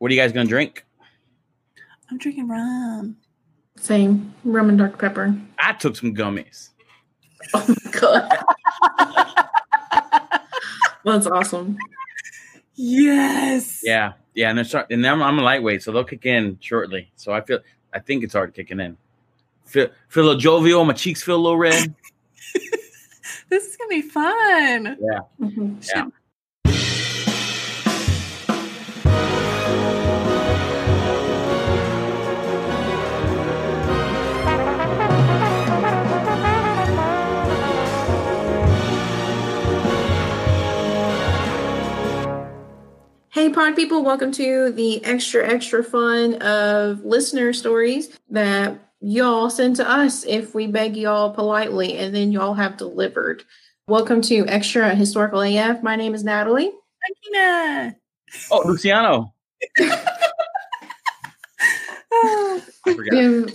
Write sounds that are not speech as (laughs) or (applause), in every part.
What are you guys gonna drink? I'm drinking rum. Same rum and Dr Pepper. I took some gummies. (laughs) Oh my god, (laughs) that's awesome. Yes. Yeah, yeah, and they're start, and I'm, I'm a lightweight, so they'll kick in shortly. So I feel, I think it's already kicking in. Feel, feel a little jovial. My cheeks feel a little red. (laughs) This is gonna be fun. Mhm. Yeah. Hey, pod people, welcome to the extra, extra fun of listener stories that y'all send to us if we beg y'all politely and then y'all have delivered. Welcome to Extra Historical AF. My name is Natalie. Tina. Oh, Luciano. Oh, (laughs) I forgot. Um,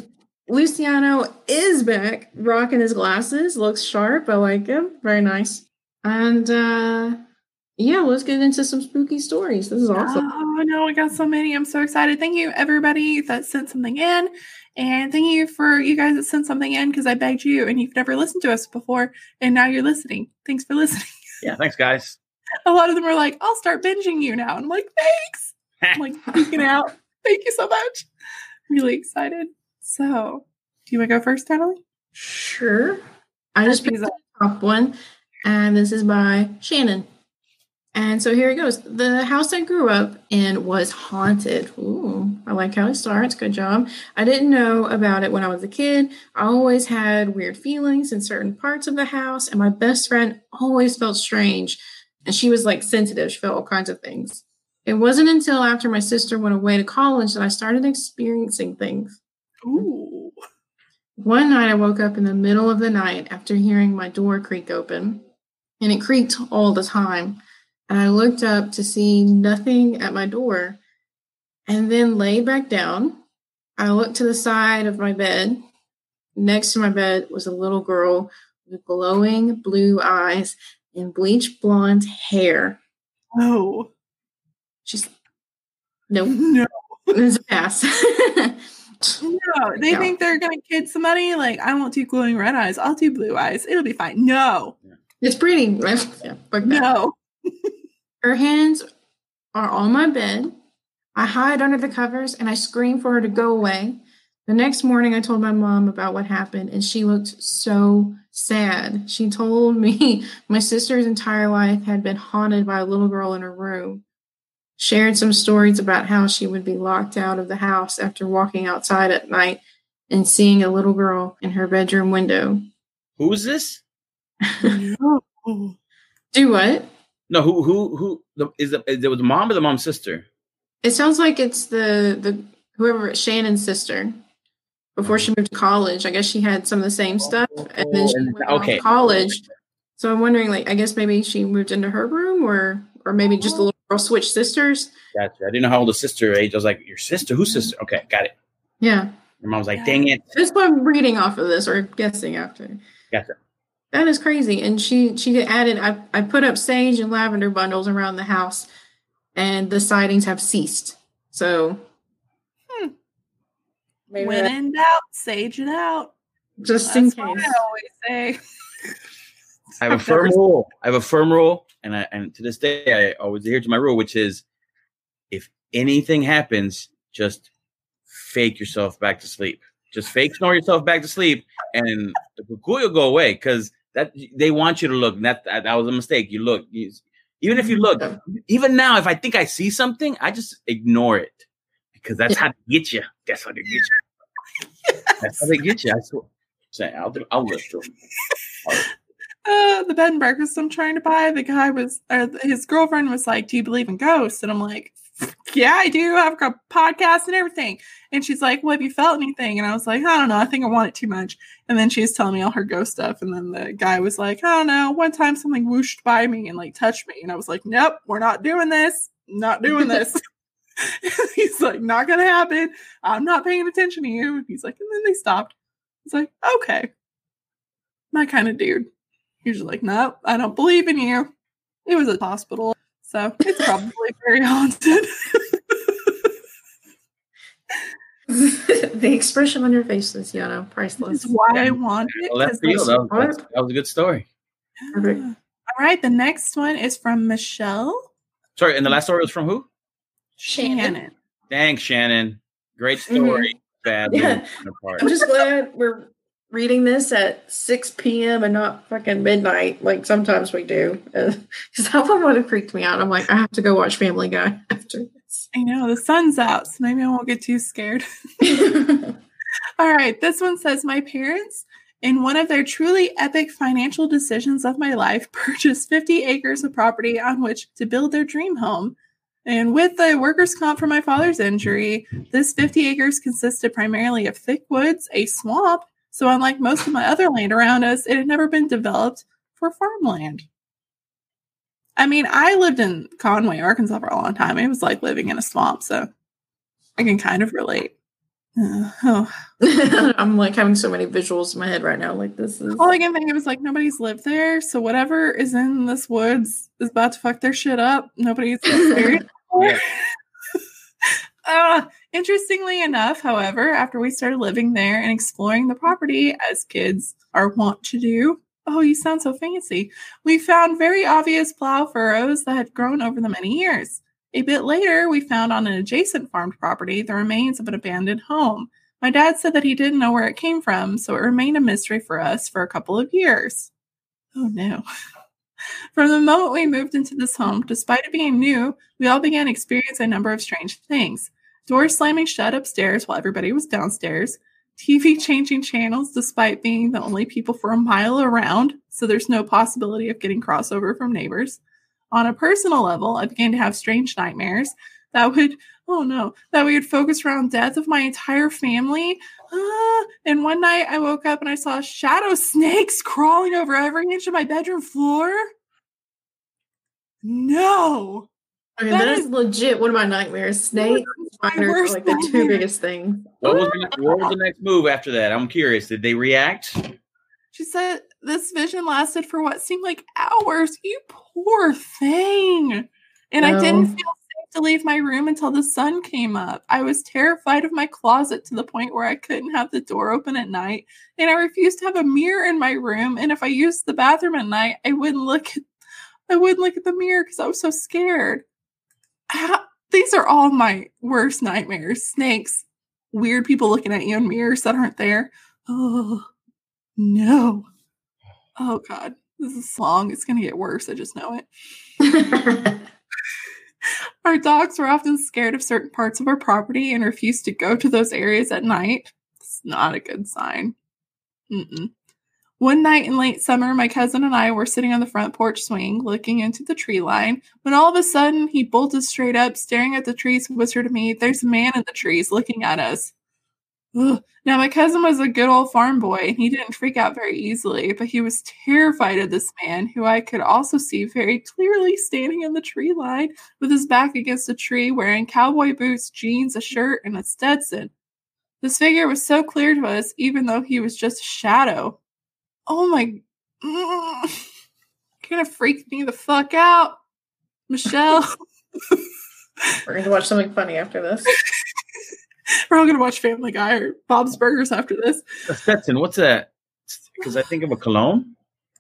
Luciano is back, rocking his glasses, looks sharp. I like him. Very nice. And uh yeah, let's get into some spooky stories. This is awesome. Oh no, we got so many. I'm so excited. Thank you, everybody that sent something in. And thank you for you guys that sent something in because I begged you and you've never listened to us before. And now you're listening. Thanks for listening. (laughs) Yeah, thanks, guys. A lot of them are like, I'll start binging you now. And I'm like, thanks. I'm like freaking out. (laughs) Thank you so much. Really excited. So, do you want to go first, Natalie? Sure. I just picked Because the top one, and this is by Shannon. And so here it goes. The house I grew up in was haunted. Ooh, I like how it starts. Good job. I didn't know about it when I was a kid. I always had weird feelings in certain parts of the house, and my best friend always felt strange. And she was like sensitive. She felt all kinds of things. It wasn't until after my sister went away to college that I started experiencing things. Ooh. One night I woke up in the middle of the night after hearing my door creak open, and it creaked all the time. And I looked up to see nothing at my door, and then laid back down. I looked to the side of my bed. Next to my bed was a little girl with glowing blue eyes and bleach blonde hair. Oh. She's nope, (laughs) No. it's a pass. (laughs) No. They No. think they're going to kid somebody. Like, I won't do glowing red eyes. I'll do blue eyes. It'll be fine. No. it's pretty. Yeah, fuck that. No. Her hands are on my bed. I hide under the covers and I scream for her to go away. The next morning, I told my mom about what happened, and she looked so sad. She told me (laughs) my sister's entire life had been haunted by a little girl in her room. Shared some stories about how she would be locked out of the house after walking outside at night and seeing a little girl in her bedroom window. Who is this? (laughs) Do what? No, who who who the, is it? Is it was the mom or the mom's sister? It sounds like it's the the whoever Shannon's sister. Before she moved to college, I guess she had some of the same stuff, and then she oh, went okay. to college. So I'm wondering, like, I guess maybe she moved into her room, or or maybe just the little girl switched sisters. Gotcha. I didn't know how old the sister age. I was like, your sister? Whose sister? Okay, got it. Yeah, Your mom was like, dang it. that's what I'm reading off of this, or guessing after. Gotcha. That is crazy. And she she added, I I put up sage and lavender bundles around the house, and the sightings have ceased. So. Hmm. Maybe When that- in doubt, sage it out. just in That's what case. I always say. I have a (laughs) firm rule. I have a firm rule, and I and to this day I always adhere to my rule, which is if anything happens, just fake yourself back to sleep. Just fake snore yourself back to sleep, and the cuckoo will go away because that they want you to look. and That that, that was a mistake. You look, you, even if you look, even now, if I think I see something, I just ignore it because that's how they get you. That's how they get you. That's how they get you. I swear. Say, I'll do, I'll lift them. Uh, the bed and breakfast I'm trying to buy, the guy was, or his girlfriend was like, Do you believe in ghosts? And I'm like, Yeah, I do. I've got podcasts and everything. And she's like, Well, have you felt anything? And I was like, I don't know. I think I want it too much. And then she was telling me all her ghost stuff. And then the guy was like, I don't know. One time something whooshed by me and like touched me. And I was like, Nope, we're not doing this. Not doing this. (laughs) (laughs) He's like, Not going to happen. I'm not paying attention to you. He's like, And then they stopped. It's like, Okay. My kind of dude. He's like, Nope, I don't believe in you. It was a hospital. So it's probably very haunted. (laughs) (laughs) the expression on your face is, you know, priceless. That's why yeah. I want it. Well, that's. That was, that was a good story. Yeah. All right. The next one is from Michelle. Sorry. And the last story was from who? Shannon. Thanks, Shannon. Great mm-hmm. story. Mm-hmm. Yeah. I'm just glad we're reading this at 6 p.m. and not fucking midnight like sometimes we do. (laughs) Because that one would have freaked me out. I'm like, I have to go watch Family Guy (laughs) after this. I know the sun's out, so maybe I won't get too scared. (laughs) All right, this one says my parents, in one of their truly epic financial decisions of my life, purchased 50 acres of property on which to build their dream home. And with the workers' comp for my father's injury, this 50 acres consisted primarily of thick woods, a swamp. So, unlike most of my other land around us, it had never been developed for farmland. I mean, I lived in Conway, Arkansas for a long time. It was like living in a swamp, so I can kind of relate. (sighs) Uh, (laughs) oh. I'm like having so many visuals in my head right now. Like, this is. All I can think of is like nobody's lived there, so whatever is in this woods is about to fuck their shit up. Nobody's experienced. (laughs) Yeah. uh, (laughs) interestingly enough, however, after we started living there and exploring the property as kids are wont to do, oh, you sound so fancy, we found very obvious plow furrows that had grown over the many years. A bit later, we found on an adjacent farmed property the remains of an abandoned home. My dad said that he didn't know where it came from, so it remained a mystery for us for a couple of years. Oh no. (laughs) From the moment we moved into this home, despite it being new, we all began experiencing a number of strange things. Doors slamming shut upstairs while everybody was downstairs, TV changing channels despite being the only people for a mile around, so there's no possibility of getting crossover from neighbors. On a personal level, I began to have strange nightmares that would, oh no, that we would focus around death of my entire family. Ah, and one night I woke up and I saw shadow snakes crawling over every inch of my bedroom floor. No. Okay, that that is- is legit one of my nightmares. Snakes, my spiders are like the two biggest things. What was, the, what was the next move after that? I'm curious. Did they react? She said this vision lasted for what seemed like hours. You poor thing. And I didn't feel safe to leave my room until the sun came up. I was terrified of my closet to the point where I couldn't have the door open at night. And I refused to have a mirror in my room. And if I used the bathroom at night, I wouldn't look at I wouldn't look at the mirror because I was so scared. Ah, These are all my worst nightmares. Snakes, weird people looking at you in mirrors that aren't there. Oh no. Oh god. This is long. It's gonna get worse. I just know it. (laughs) Our dogs were often scared of certain parts of our property and refused to go to those areas at night. It's not a good sign. Mm-mm. One night in late summer, my cousin and I were sitting on the front porch swing looking into the tree line when all of a sudden he bolted straight up, staring at the trees, and whispered to me, There's a man in the trees looking at us. Ugh. Now, my cousin was a good old farm boy and he didn't freak out very easily, but he was terrified of this man who I could also see very clearly standing in the tree line with his back against a tree wearing cowboy boots, jeans, a shirt, and a Stetson. This figure was so clear to us, even though he was just a shadow. Oh my. Mm, kind of freaked me the fuck out. Michelle. (laughs) We're going to watch something funny after this. (laughs) We're all going to watch Family Guy or Bob's Burgers after this. Stetson, what's that? Because I think of a cologne.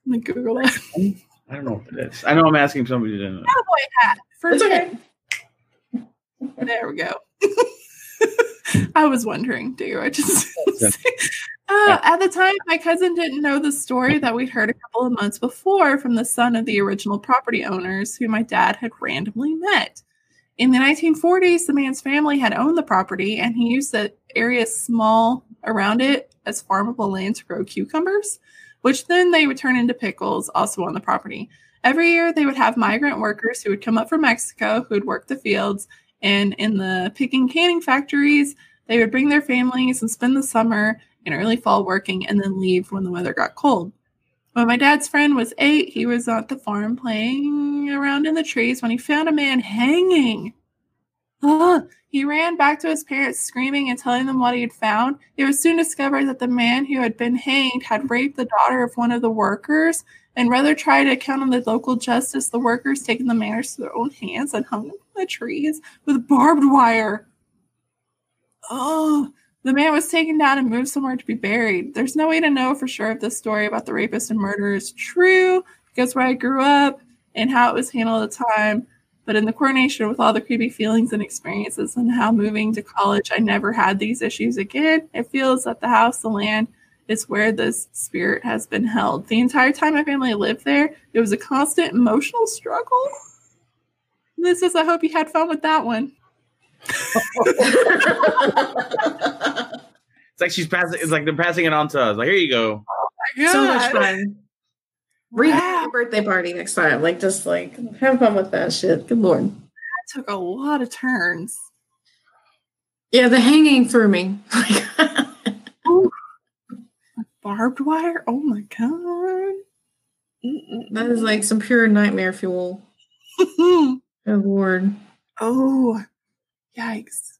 Let me Google that. I don't know what it is. I know I'm asking somebody to know. Cowboy hat. For It's okay. There we go. (laughs) I was wondering, too. I just. Uh, at the time, my cousin didn't know the story that we'd heard a couple of months before from the son of the original property owners who my dad had randomly met. In the 1940s, the man's family had owned the property and he used the area small around it as farmable land to grow cucumbers, which then they would turn into pickles also on the property. Every year, they would have migrant workers who would come up from Mexico who would work the fields, and in the picking canning factories, they would bring their families and spend the summer and early fall working and then leave when the weather got cold. When my dad's friend was eight, he was at the farm playing around in the trees when he found a man hanging. Ah, he ran back to his parents, screaming and telling them what he had found. It was soon discovered that the man who had been hanged had raped the daughter of one of the workers, and rather try to count on the local justice, the workers taking the matters to their own hands and hung him from the trees with barbed wire. Oh, The man was taken down and moved somewhere to be buried. There's no way to know for sure if this story about the rapist and murderer is true because where I grew up and how it was handled at the time. But in the coordination with all the creepy feelings and experiences and how moving to college, I never had these issues again. It feels that the house, the land, is where this spirit has been held. The entire time my family lived there, it was a constant emotional struggle. This is, I hope you had fun with that one. (laughs) It's like she's passing. It's like they're passing it on to us. Like here you go. so much fun. Read Wow. birthday party next time. Like just like have fun with that shit. Good lord. That took a lot of turns. Yeah, the hanging threw me. (laughs) Barbed wire? Oh my god. Mm-mm. that is like some pure nightmare fuel. (laughs) Good lord. oh, yikes.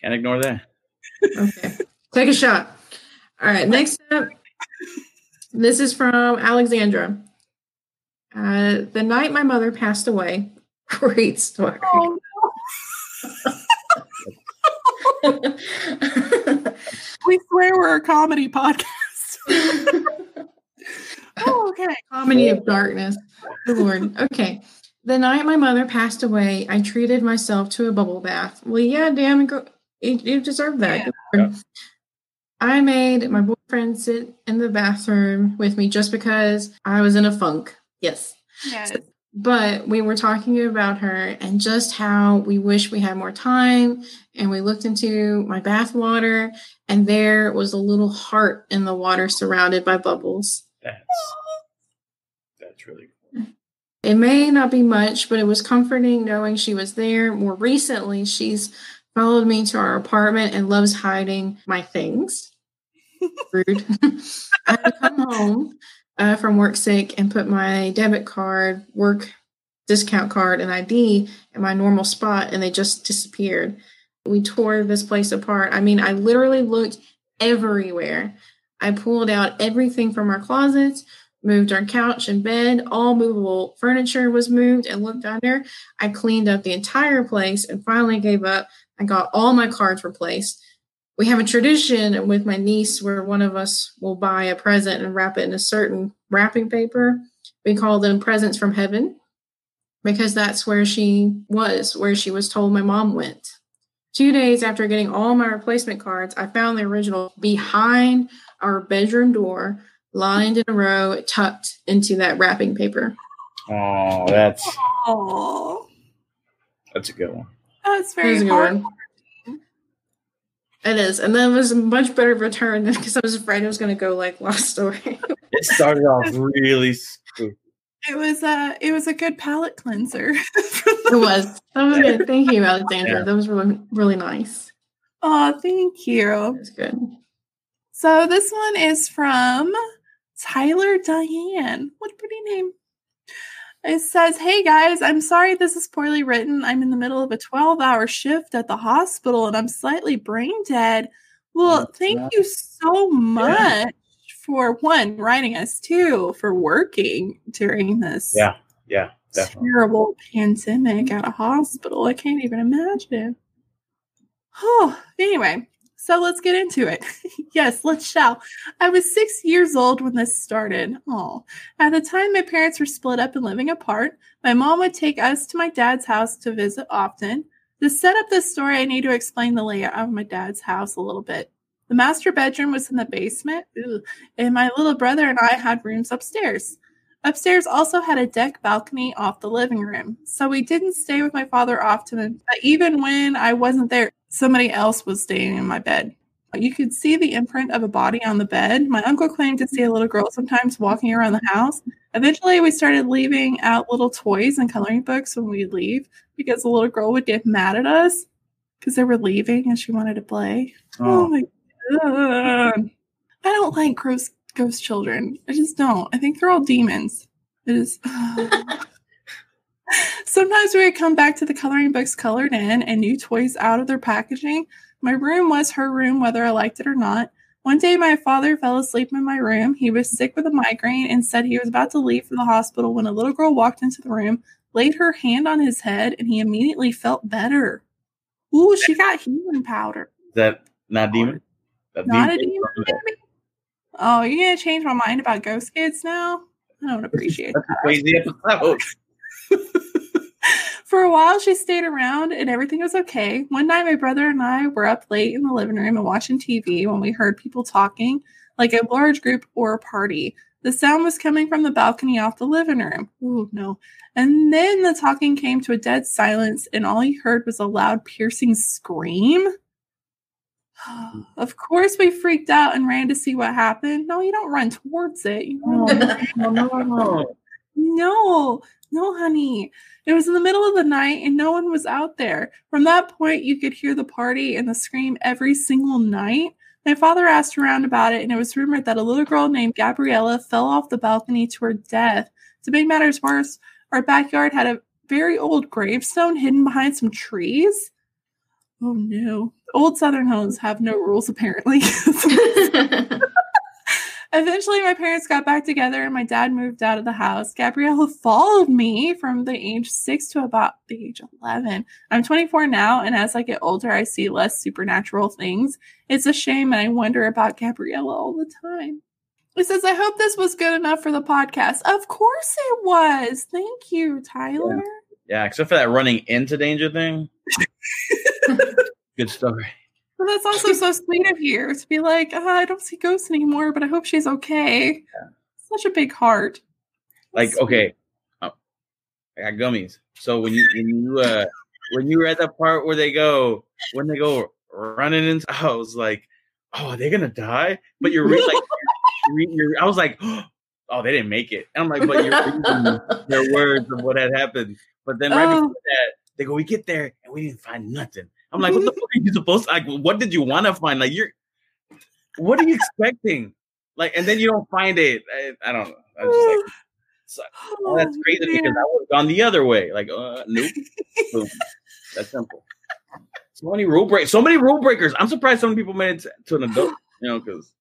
Can't ignore that. Okay. Take a shot. All right. Next up, this is from Alexandra. Uh, the night my mother passed away. (laughs) Great story. Oh, (laughs) we swear we're a comedy podcast. (laughs) oh, okay. Comedy of darkness. Good lord. Okay. The night my mother passed away, I treated myself to a bubble bath. Well, yeah, damn, it, you, you deserve that. Good lord. I made my boyfriend sit in the bathroom with me just because I was in a funk. Yes. Yes. But we were talking about her and just how we wish we had more time. And we looked into my bath water, and there was a little heart in the water surrounded by bubbles. That's that's really cool. It may not be much, but it was comforting knowing she was there. More recently, she's followed me to our apartment and loves hiding my things. (laughs) Rude. I had to come home uh, from work sick and put my debit card, work discount card, and ID in my normal spot, and they just disappeared. We tore this place apart. I mean, I literally looked everywhere. I pulled out everything from our closets, moved our couch and bed, all movable furniture was moved and looked under. I cleaned up the entire place and finally gave up. I got all my cards replaced. We have a tradition with my niece where one of us will buy a present and wrap it in a certain wrapping paper. We call them presents from heaven because that's where she was, where she was told my mom went. Two days after getting all my replacement cards, I found the original behind our bedroom door, lined in a row, tucked into that wrapping paper. Oh, that's Oh, that's a good one. That's very a good hard. It is, and that was a much better return than because I was afraid it was going to go like Lost story. (laughs) It started off really spooky. It was a it was a good palate cleanser. (laughs) it was. That was good. Thank you, Alexandra. Yeah. That was really, really nice. oh, thank It you. was good. So this one is from Tyler Diane. What a pretty name. It says, Hey guys, I'm sorry this is poorly written. I'm in the middle of a 12 hour shift at the hospital and I'm slightly brain dead. Well, Oh, thank yeah. you so much for one, writing us, two, for working during this Yeah, yeah, definitely. terrible pandemic at a hospital. I can't even imagine. Oh, (sighs) anyway, so let's get into it. (laughs) yes, let's shall. I was six years old when this started. Oh, at the time, my parents were split up and living apart. My mom would take us to my dad's house to visit often. To set up this story, I need to explain the layout of my dad's house a little bit. The master bedroom was in the basement, and my little brother and I had rooms upstairs. Upstairs also had a deck balcony off the living room, so we didn't stay with my father often. But even when I wasn't there, somebody else was staying in my bed. You could see the imprint of a body on the bed. My uncle claimed to see a little girl sometimes walking around the house. Eventually, we started leaving out little toys and coloring books when we leave because the little girl would get mad at us because they were leaving and she wanted to play. Oh, Oh, my god. I don't like gross ghost children. I just don't. I think they're all demons. It is. (sighs) (laughs) Sometimes we would come back to the coloring books colored in and new toys out of their packaging. My room was her room, whether I liked it or not. One day, my father fell asleep in my room. He was sick with a migraine and said he was about to leave for the hospital when a little girl walked into the room, laid her hand on his head, and he immediately felt better. Ooh, she got healing powder. is that Not demon. That Not a demon- demon? Oh, you're gonna change my mind about ghost kids now? I don't appreciate That's a that. crazy episode. (laughs) For a while, she stayed around and everything was okay. One night, my brother and I were up late in the living room and watching TV when we heard people talking, like a large group or a party. The sound was coming from the balcony off the living room. Ooh, no. And then the talking came to a dead silence, and all he heard was a loud, piercing scream. (sighs) of course, we freaked out and ran to see what happened. No, you don't run towards it. You no. no, no, no, honey. It was in the middle of the night and no one was out there. From that point, you could hear the party and the scream every single night. My father asked around about it, and it was rumored that a little girl named Gabriella fell off the balcony to her death. To make matters worse, our backyard had a very old gravestone hidden behind some trees. Oh no. Old Southern homes have no rules, apparently. (laughs) (laughs) (laughs) Eventually, my parents got back together and my dad moved out of the house. Gabriella (laughs) followed me from the age six to about the age 11. I'm 24 now, and as I get older, I see less supernatural things. It's a shame, and I wonder about Gabriella all the time. It says, I hope this was good enough for the podcast. Of course it was. Thank you, Tyler. Yeah, except for that running into danger thing. (laughs) Good story. But that's also so sweet of you to be like, "Ah, I don't see ghosts anymore, but I hope she's okay. Such a big heart. Like, okay, oh, I got gummies. So when you when you uh when you were at that part where they go when they go running into, (laughs) I was like, oh, are they gonna die? But you're re- like, you're, you're, I was like, (gasps) oh, they didn't make it. And I'm like, but you're reading their words of what had happened. But then right (laughs) Oh. before that, they go, we get there and we didn't find nothing. I'm like, what the fuck are you supposed to like? What did you want to find? Like, you're, what are you expecting? Like, and then you don't find it. I, I don't know. I was just like, (sighs) so- oh, that's Oh, crazy because. I would have gone the other way. Like, uh, nope. Boom. That's simple. So many rule break, so many rule breakers. I'm surprised so many people made it to, to an adult. You know, because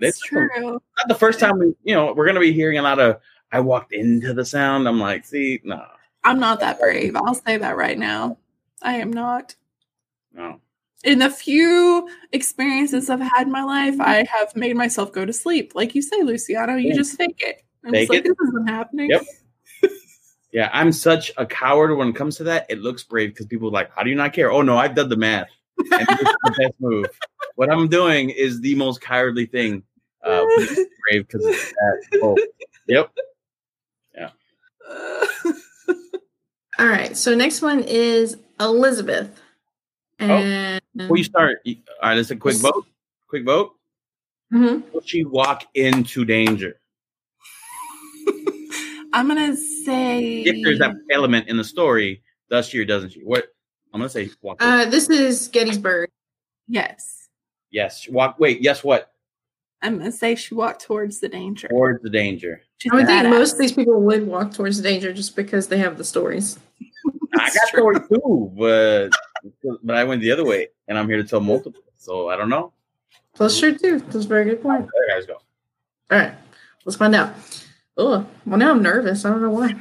That's true. not the first time we, you know, we're gonna be hearing a lot of. I walked into the sound. I'm like, see, no, I'm not that brave. I'll say that right now. I am not. No. In the few experiences I've had in my life, I have made myself go to sleep. Like you say, Luciano, you Yeah. just fake it. I'm Fake just like, it. this isn't happening. Yep. (laughs) Yeah, I'm such a coward when it comes to that. It looks brave because people are like, how do you not care? Oh no, I've done the math. And this is the best move. What I'm doing is the most cowardly thing. Uh, which is brave because it's that. Oh, yep. Yeah. (laughs) All right. So next one is Elizabeth. Oh, And Before you start, all right, let's a quick vote. Quick vote. Mhm. Will she walk into danger? (laughs) I'm gonna say If there's that element in the story, does she or doesn't she? What I'm gonna say, walk. uh, this is Gettysburg. yes. yes, walk. Wait, yes, what? I'm gonna say she walked towards the danger. Towards the danger. She's I would think badass. most of these people would walk towards the danger just because they have the stories. I (laughs) got story too, but but I went the other way, and I'm here to tell multiple. So I don't know. That's true too. That's a very good point. There, guys go. All right. Let's find out. Oh, well now I'm nervous. I don't know why.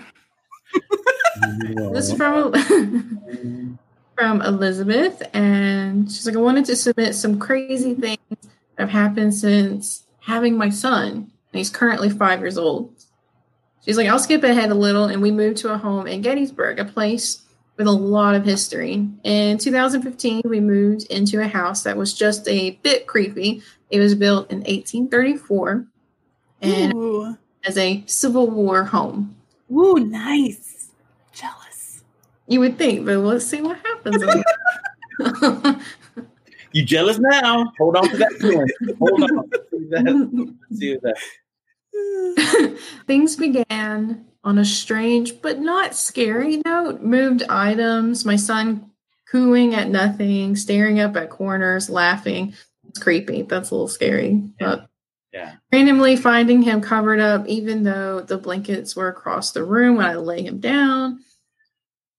This is from (laughs) (laughs) from Elizabeth, and she's like, I wanted to submit some crazy things that have happened since having my son, and he's currently five years old. She's like, I'll skip ahead a little, and we moved to a home in Gettysburg, a place with a lot of history. In 2015, we moved into a house that was just a bit creepy. It was built in 1834 and Ooh. as a Civil War home. Ooh, nice. Jealous. You would think, but let's see what happens. (laughs) (laughs) You jealous now? Hold on to that feeling. Hold on. See that. See that. (laughs) Things began on a strange but not scary note. Moved items, my son cooing at nothing, staring up at corners, laughing. It's creepy. That's a little scary. But Yeah. randomly finding him covered up, even though the blankets were across the room when I lay him down.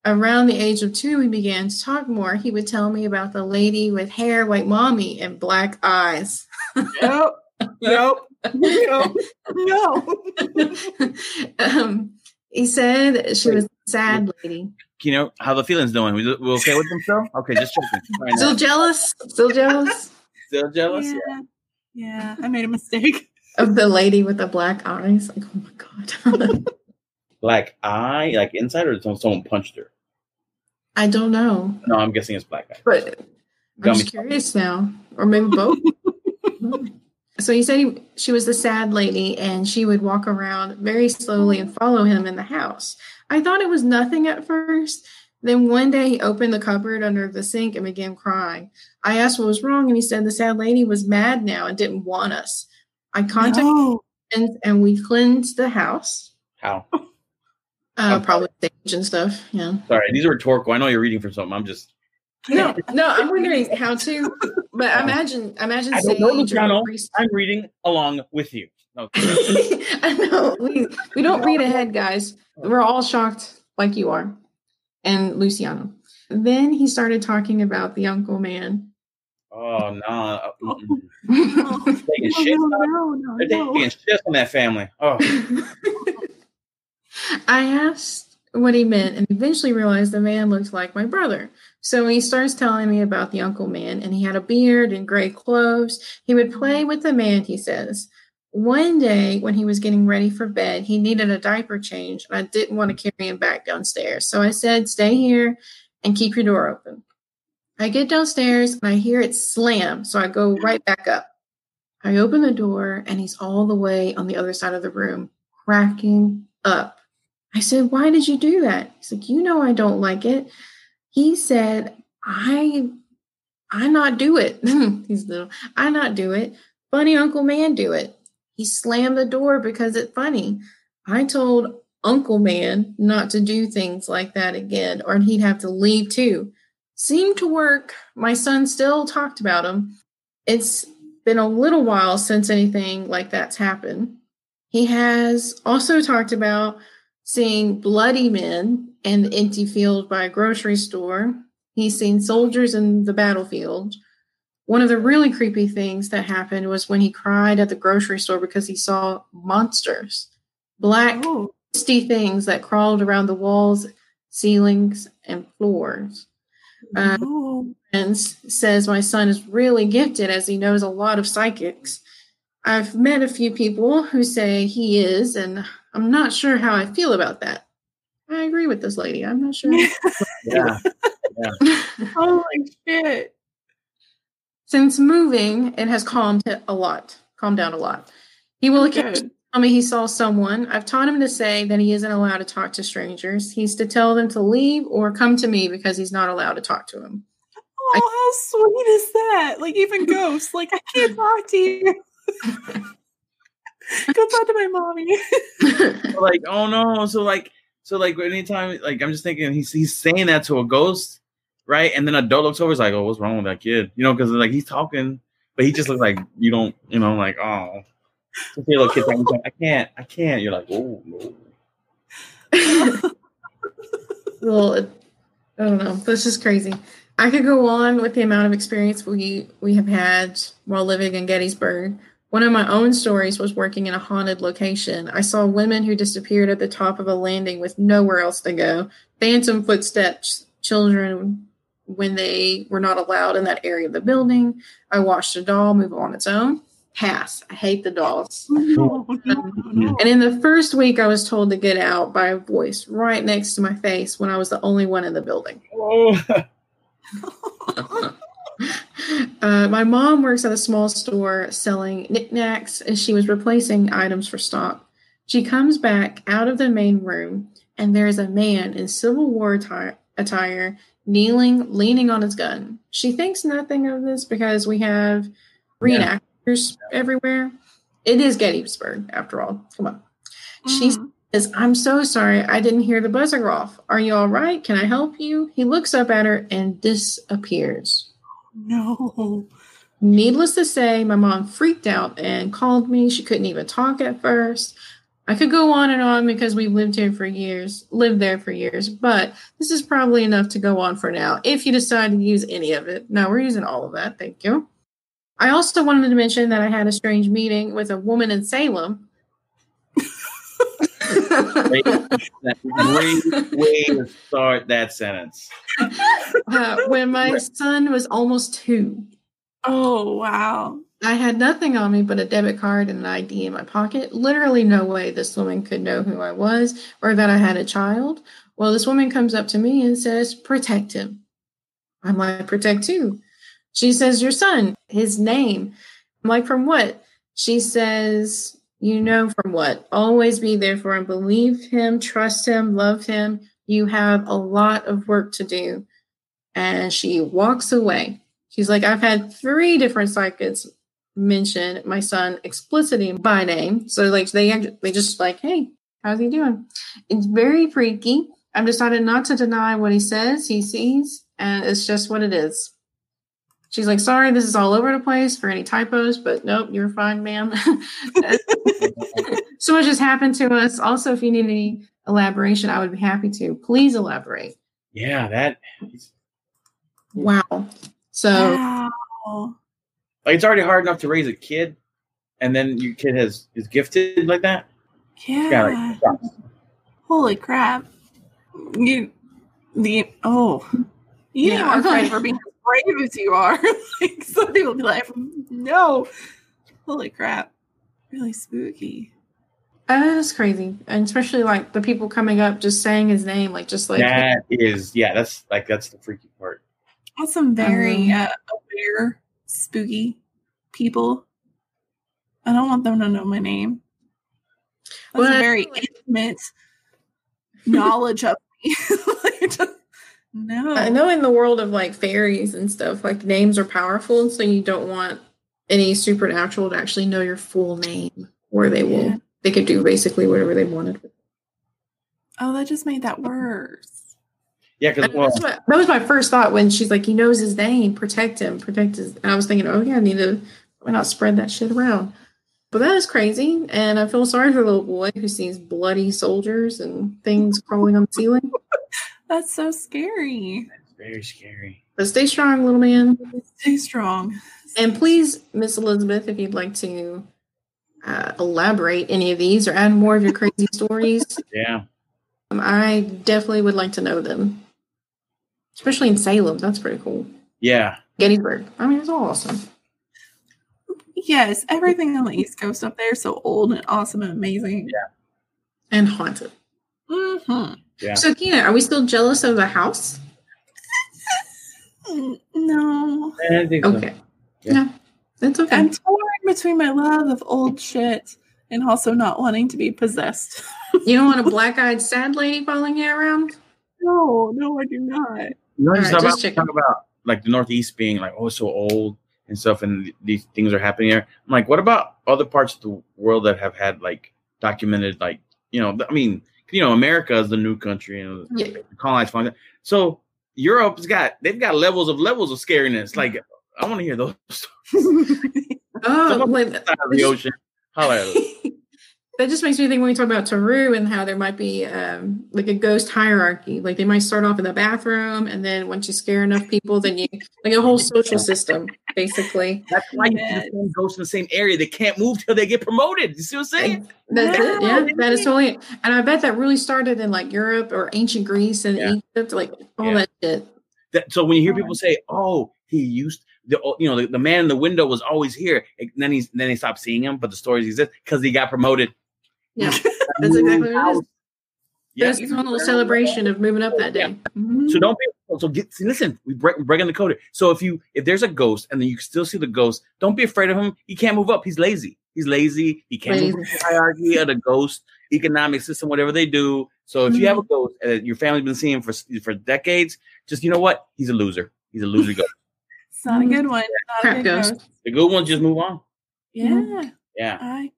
Around the age of two, we began to talk more. He would tell me about the lady with hair like mommy and black eyes. (laughs) Nope. Nope. Nope. No. (laughs) No. (laughs) um, he said she was a sad lady. You know how the feelings doing? We, we okay with them still? Okay, just checking. (laughs) Right Still now. jealous? Still jealous? Still jealous? Yeah. Yeah, I made a mistake. Of the lady with the black eyes. Like, oh my god. Black eye, like inside, or someone someone punched her? I don't know. No, I'm guessing it's black eye. But I'm just curious now. Or maybe both. So he said he, she was the sad lady and she would walk around very slowly and follow him in the house. I thought it was nothing at first. Then one day he opened the cupboard under the sink and began crying. I asked what was wrong and he said the sad lady was mad now and didn't want us. I contacted No. friends and we cleansed the house. How? Uh, Okay. probably stage and stuff. Yeah. Sorry, these are rhetorical. I know you're reading from something. I'm just. No, no, I'm wondering how to. But (laughs) imagine, imagine I don't know, sage or Luciano. I'm reading along with you. No, (laughs) I know. We, we don't read ahead, guys. We're all shocked like you are. And Luciano. Then he started talking about the uncle man. oh no, uh, oh. mm-mm. (laughs) Oh, taking shit. no, no, no, They're no. taking shit on that family. Oh, I asked what he meant and eventually realized the man looked like my brother. So he starts telling me about the uncle man, and he had a beard and gray clothes. He would play with the man, he says. One day, when he was getting ready for bed, he needed a diaper change, and I didn't want to carry him back downstairs. So I said, Stay here and keep your door open. I get downstairs and I hear it slam, so I go right back up. I open the door, and he's all the way on the other side of the room, cracking up. Said, Why did you do that? He's like, You know, I don't like it. He said, I I not do it. (laughs) He's little, I not do it. Funny Uncle Man do it. He slammed the door because it's funny. I told Uncle Man not to do things like that again, or he'd have to leave too. Seemed to work. My son still talked about him. It's been a little while since anything like that's happened. He has also talked about seeing bloody men in the empty field by a grocery store. He's seen soldiers in the battlefield. One of the really creepy things that happened was when he cried at the grocery store because he saw monsters, black, Oh, misty things that crawled around the walls, ceilings, and floors. Uh, and says my son is really gifted as he knows a lot of psychics. I've met a few people who say he is, and I'm not sure how I feel about that. I agree with this lady. I'm not sure. (laughs) yeah. (laughs) Holy shit. Since moving, it has calmed it a lot, calmed down a lot. He will oh, occasionally tell me he saw someone. I've taught him to say that he isn't allowed to talk to strangers. He's to tell them to leave or come to me because he's not allowed to talk to him. Oh, how sweet is that? Like even (laughs) ghosts. Like I can't talk to you. (laughs) Go talk to my mommy. (laughs) like, oh no. So like, so like, anytime, like, I'm just thinking he's he's saying that to a ghost, right? And then a adult looks over, is like, oh, what's wrong with that kid? You know, because like he's talking, but he just looks like you don't, you know, like, oh, little kid I can't, I can't. You're like, oh no. (laughs) well, I don't know. That's just crazy. I could go on with the amount of experience we we have had while living in Gettysburg. One of my own stories was working in a haunted location. I saw women who disappeared at the top of a landing with nowhere else to go. Phantom footsteps, children when they were not allowed in that area of the building. I watched a doll move on its own. Pass. I hate the dolls. No, no, no. And in the first week, I was told to get out by a voice right next to my face when I was the only one in the building. Oh, (laughs) (laughs) Uh, my mom works at a small store selling knickknacks, and she was replacing items for stock. She comes back out of the main room, and there is a man in Civil War atti- attire kneeling, leaning on his gun. She thinks nothing of this because we have reenactors everywhere. It is Gettysburg, after all. Come on. She Mm. says, I'm so sorry. I didn't hear the buzzer go off. Are you all right? Can I help you? He looks up at her and disappears. No. Needless to say, my mom freaked out and called me. She couldn't even talk at first. I could go on and on because we've lived here for years, lived there for years, but this is probably enough to go on for now if you decide to use any of it. No, we're using all of that. Thank you. I also wanted to mention that I had a strange meeting with a woman in Salem. (laughs) great, great way to start that sentence. uh, when my son was almost two. Oh wow. I had nothing on me but a debit card and an ID in my pocket. Literally, no way this woman could know who I was or that I had a child. Well, this woman comes up to me and says, Protect him. I'm like, Protect who? She says, Your son, his name. I'm like, From what? She says, You know, from what? Always be there for him. Believe him, trust him, love him. You have a lot of work to do. And she walks away. She's like, I've had three different psychics mention my son explicitly by name. So like they they just like, hey, how's he doing? It's very freaky. I've decided not to deny what he says, he sees, and it's just what it is. She's like, sorry, this is all over the place for any typos, but nope, you're fine, ma'am. (laughs) so much has happened to us. Also, if you need any elaboration, I would be happy to. Please elaborate. Yeah, that Wow. So Wow. like it's already hard enough to raise a kid, and then your kid has is gifted like that. Yeah. Yeah, like. Holy crap. You the oh you Yeah, yeah, I are thought- afraid for being as brave as you are. (laughs) like some people be like, no. Holy crap. Really spooky. Oh that is crazy. And especially like the people coming up just saying his name, like just like that is yeah, that's like that's the freaky part. That's some very Um, uh, aware, spooky people. I don't want them to know my name. That's Well, a very intimate knowledge of me. (laughs) Like, just- no. I know in the world of like fairies and stuff, like names are powerful, so you don't want any supernatural to actually know your full name, or they will Yeah. they could do basically whatever they wanted. Oh, that just made that worse. Yeah, because And well, that's what, that was my first thought when she's like, he knows his name, protect him, protect his. And I was thinking, oh yeah, I need to why not spread that shit around. But that is crazy, and I feel sorry for the little boy who sees bloody soldiers and things crawling on the ceiling. (laughs) That's so scary. it's very scary. But stay strong, little man. Stay strong. And please, Miss Elizabeth, if you'd like to uh, elaborate any of these or add more of your crazy (laughs) stories, Yeah, um, I definitely would like to know them. Especially in Salem, that's pretty cool. yeah, Gettysburg, I mean, it's all awesome. Yes, everything on the East Coast up there is so old and awesome and amazing. Yeah, and haunted. hmm yeah. So, Kina, are we still jealous of the house? No. Eh, I think so. Okay. Yeah. Yeah, that's okay. I'm torn between my love of old shit and also not wanting to be possessed. (laughs) you don't want a (laughs) black eyed sad lady following you around? No, no, I do not. You know, just right, about, just talk about like the Northeast being like oh so old and stuff, and these things are happening here. I'm like, what about other parts of the world that have had like documented like you know, I mean, you know, America is the new country and Yeah. colonized. So Europe's got they've got levels of levels of scariness. Like I want to hear those. (laughs) (laughs) Oh, Some of wait, Side of the ocean. Us. That just makes me think when we talk about Taru and how there might be um, like a ghost hierarchy. Like they might start off in the bathroom, and then once you scare enough people, then you like a whole social system, basically. That's why you see the same ghosts in the same area. They can't move till they get promoted. You see what I'm saying? That's Yeah. it. Yeah, that is totally. it. And I bet that really started in like Europe or ancient Greece and Yeah. Egypt, like all Yeah. that shit. That, so when you hear people say, "Oh, he used the you know the, the man in the window was always here," and then he's then they stop seeing him, but the stories exist because he got promoted. Yeah, (laughs) that's exactly what it is. Yeah. That's a little celebration of moving up that day. Mhm. So don't be so get see, listen. We break we're breaking the code. here. So if you if there's a ghost and then you can still see the ghost, don't be afraid of him. He can't move up. He's lazy. He's lazy. He can't move Lazy. up the hierarchy of the ghost economic system, whatever they do. So if you have a ghost and your family's been seeing him for for decades, just you know what? He's a loser. He's a loser ghost. (laughs) It's not a good one. Not a Crap good ghost. ghost. The good ones just move on. Yeah. Yeah, I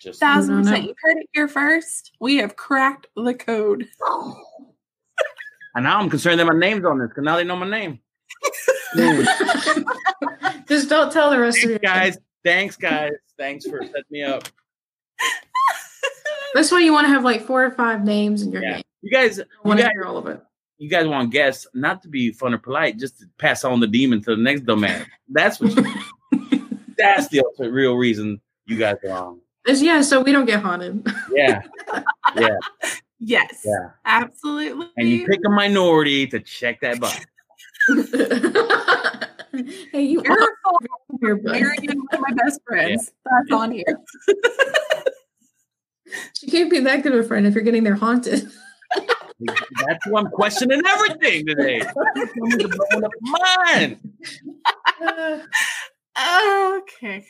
just thousand No, no, no. percent. You heard it here first. We have cracked the code. (laughs) and now I'm concerned that my name's on this because now they know my name. (laughs) Just don't tell the rest of you guys. Thanks, guys. Thanks for setting me up. That's why you want to have like four or five names in your Yeah. name. You guys, you want to hear all of it. you guys want guests not to be fun or polite, just to pass on the demon to the next dumbass. That's what. You, (laughs) that's the ultimate real reason you guys are on. It's- yeah, so we don't get haunted. Yeah, (laughs) yeah, Yes. yeah. Absolutely. And you pick a minority to check that box. (laughs) hey, you You're are here, of marrying one of my best friends. That's on you. (laughs) She can't be that good of a friend if you're getting there haunted. That's why I'm questioning everything today. Mine. okay.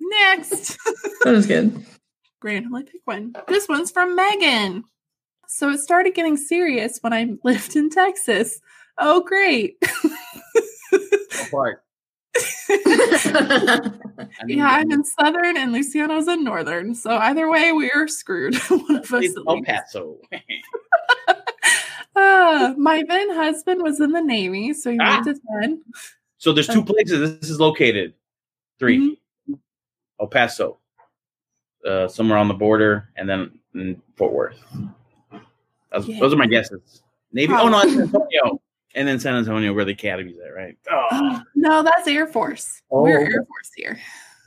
Next. (laughs) That was good. randomly pick one. This one's from Megan. So it started getting serious when I lived in Texas. Oh, great. Part. (laughs) Yeah, I'm in Southern and Luciano's in Northern. So either way, we are screwed. (laughs) one of us El. Paso. Uh, my then husband was in the Navy, so he Ah. moved to 10. So there's two places this is located. 3 Mhm. El Paso, uh, somewhere on the border, and then in Fort Worth. Those, Yeah. those are my guesses. Navy. Oh no, San Antonio, and then San Antonio where the academy's at, right? Oh, Oh, (gasps) no, that's Air Force. Oh, We're. Air Force here.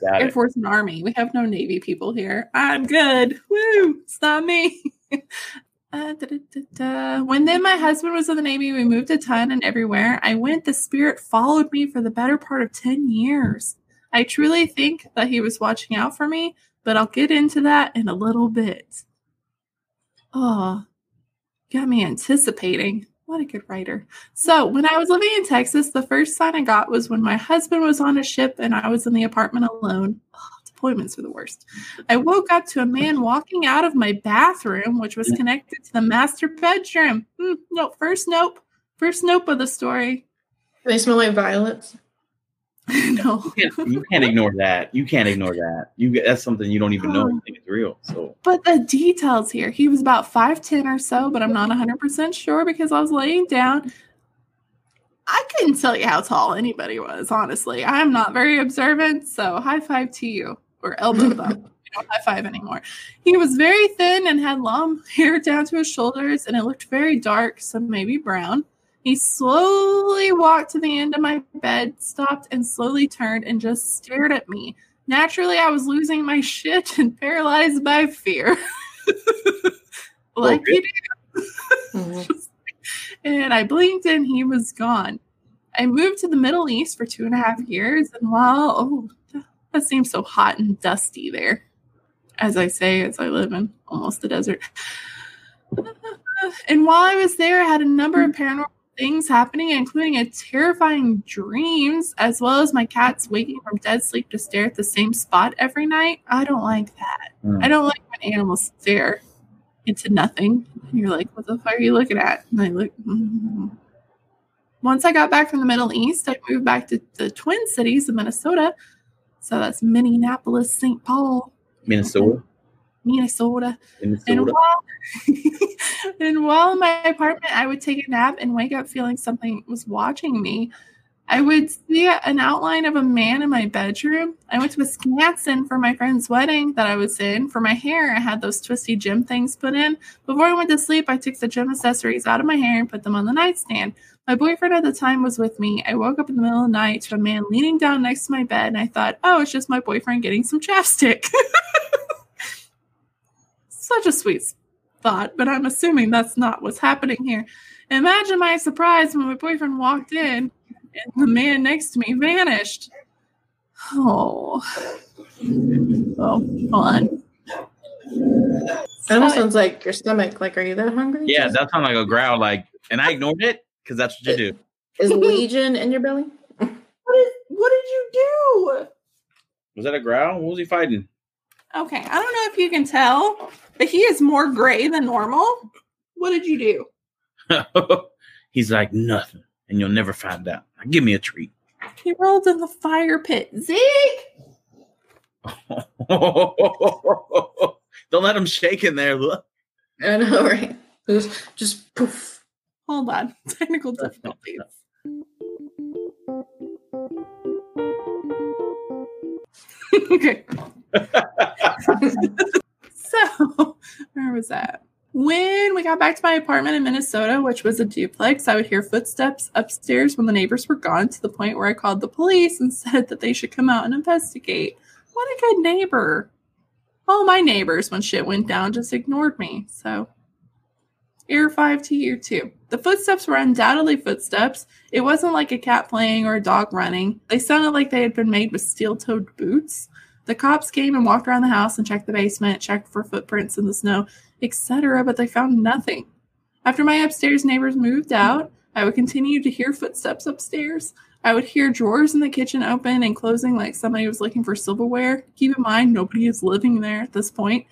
got Air it. Force and Army. We have no Navy people here. I'm good. Woo! It's not me. (laughs) Uh, da, da, da, da. When then my husband was in the Navy, we moved a ton and everywhere I went, the spirit followed me for the better part of 10 years. I truly think that he was watching out for me, but I'll get into that in a little bit. Oh, got me anticipating. What a good writer. So, when I was living in Texas, the first sign I got was when my husband was on a ship and I was in the apartment alone. Oh, deployments are the worst. I woke up to a man walking out of my bathroom, which was connected to the master bedroom. Hmm, no, first nope. First nope of the story. They smell like violets. (laughs) no. You can't, you can't ignore that. You can't ignore that. You that's something you don't even know. Um, you think it's real. So But the details here, he was about 5'10 or so, but I'm not 100% sure because I was laying down. I couldn't tell you how tall anybody was, honestly. I'm not very observant, so high five to you or elbow (laughs) bump. Don't high five anymore. He was very thin and had long (laughs) hair down to his shoulders, and it looked very dark, so maybe brown. He slowly walked to the end of my bed, stopped, and slowly turned and just stared at me. Naturally, I was losing my shit and paralyzed by fear. (laughs) like Okay. you (laughs) do. And I blinked and he was gone. I moved to the Middle East for two and a half years, and while oh, that seems so hot and dusty there, as I say, as I live in almost the desert. (sighs) And while I was there, I had a number of hmm. paranormal things happening, including a terrifying dreams, as well as my cats waking from dead sleep to stare at the same spot every night. I don't like that. Hmm. I don't like when animals stare into nothing. And you're like, what the fuck are you looking at? And I look. "Mm." Once I got back from the Middle East, I moved back to the Twin Cities of Minnesota. So that's Minneapolis, St. Paul, Minnesota, Minnesota. And Minnesota. while, (laughs) and while in my apartment, I would take a nap and wake up feeling something was watching me. I would see an outline of a man in my bedroom. I went to Wisconsin for my friend's wedding that I was in. For my hair, I had those twisty gym things put in. Before I went to sleep, I took the gym accessories out of my hair and put them on the nightstand. My boyfriend at the time was with me. I woke up in the middle of the night to a man leaning down next to my bed, and I thought, oh, it's just my boyfriend getting some chapstick. (laughs) Such a sweet thought, but I'm assuming that's not what's happening here. Imagine my surprise when my boyfriend walked in and the man next to me vanished. Oh. Oh, hold on. That almost sounds like your stomach. Like, are you that hungry? Yeah, that sounded like a growl. Like, and I ignored it because that's what you do. Is Legion in your belly? What did, what did you do? Was that a growl? What was he fighting? Okay, I don't know if you can tell, but he is more gray than normal. What did you do? (laughs) He's like nothing, and you'll never find out. Now, give me a treat. He rolled in the fire pit. Zeke! (laughs) Don't let him shake in there. Look. I know, right? Just, just poof. Hold on. (laughs) Technical difficulties. okay. (laughs) so, where was that? When we got back to my apartment in Minnesota, which was a duplex, I would hear footsteps upstairs when the neighbors were gone to the point where I called the police and (laughs) said that they should come out and investigate. What a good neighbor. All my neighbors, when shit went down, just ignored me. So, Error 5 to year 2. The footsteps were undoubtedly footsteps. It wasn't like a cat playing or a dog running. They sounded like they had been made with steel toed boots. The cops came and walked around the house and checked the basement, checked for footprints in the snow, etc., but they found nothing. After my upstairs neighbors moved out, I would continue to hear footsteps upstairs. I would hear drawers in the kitchen open and closing like somebody was looking for silverware. Keep in mind, nobody is living there at this point.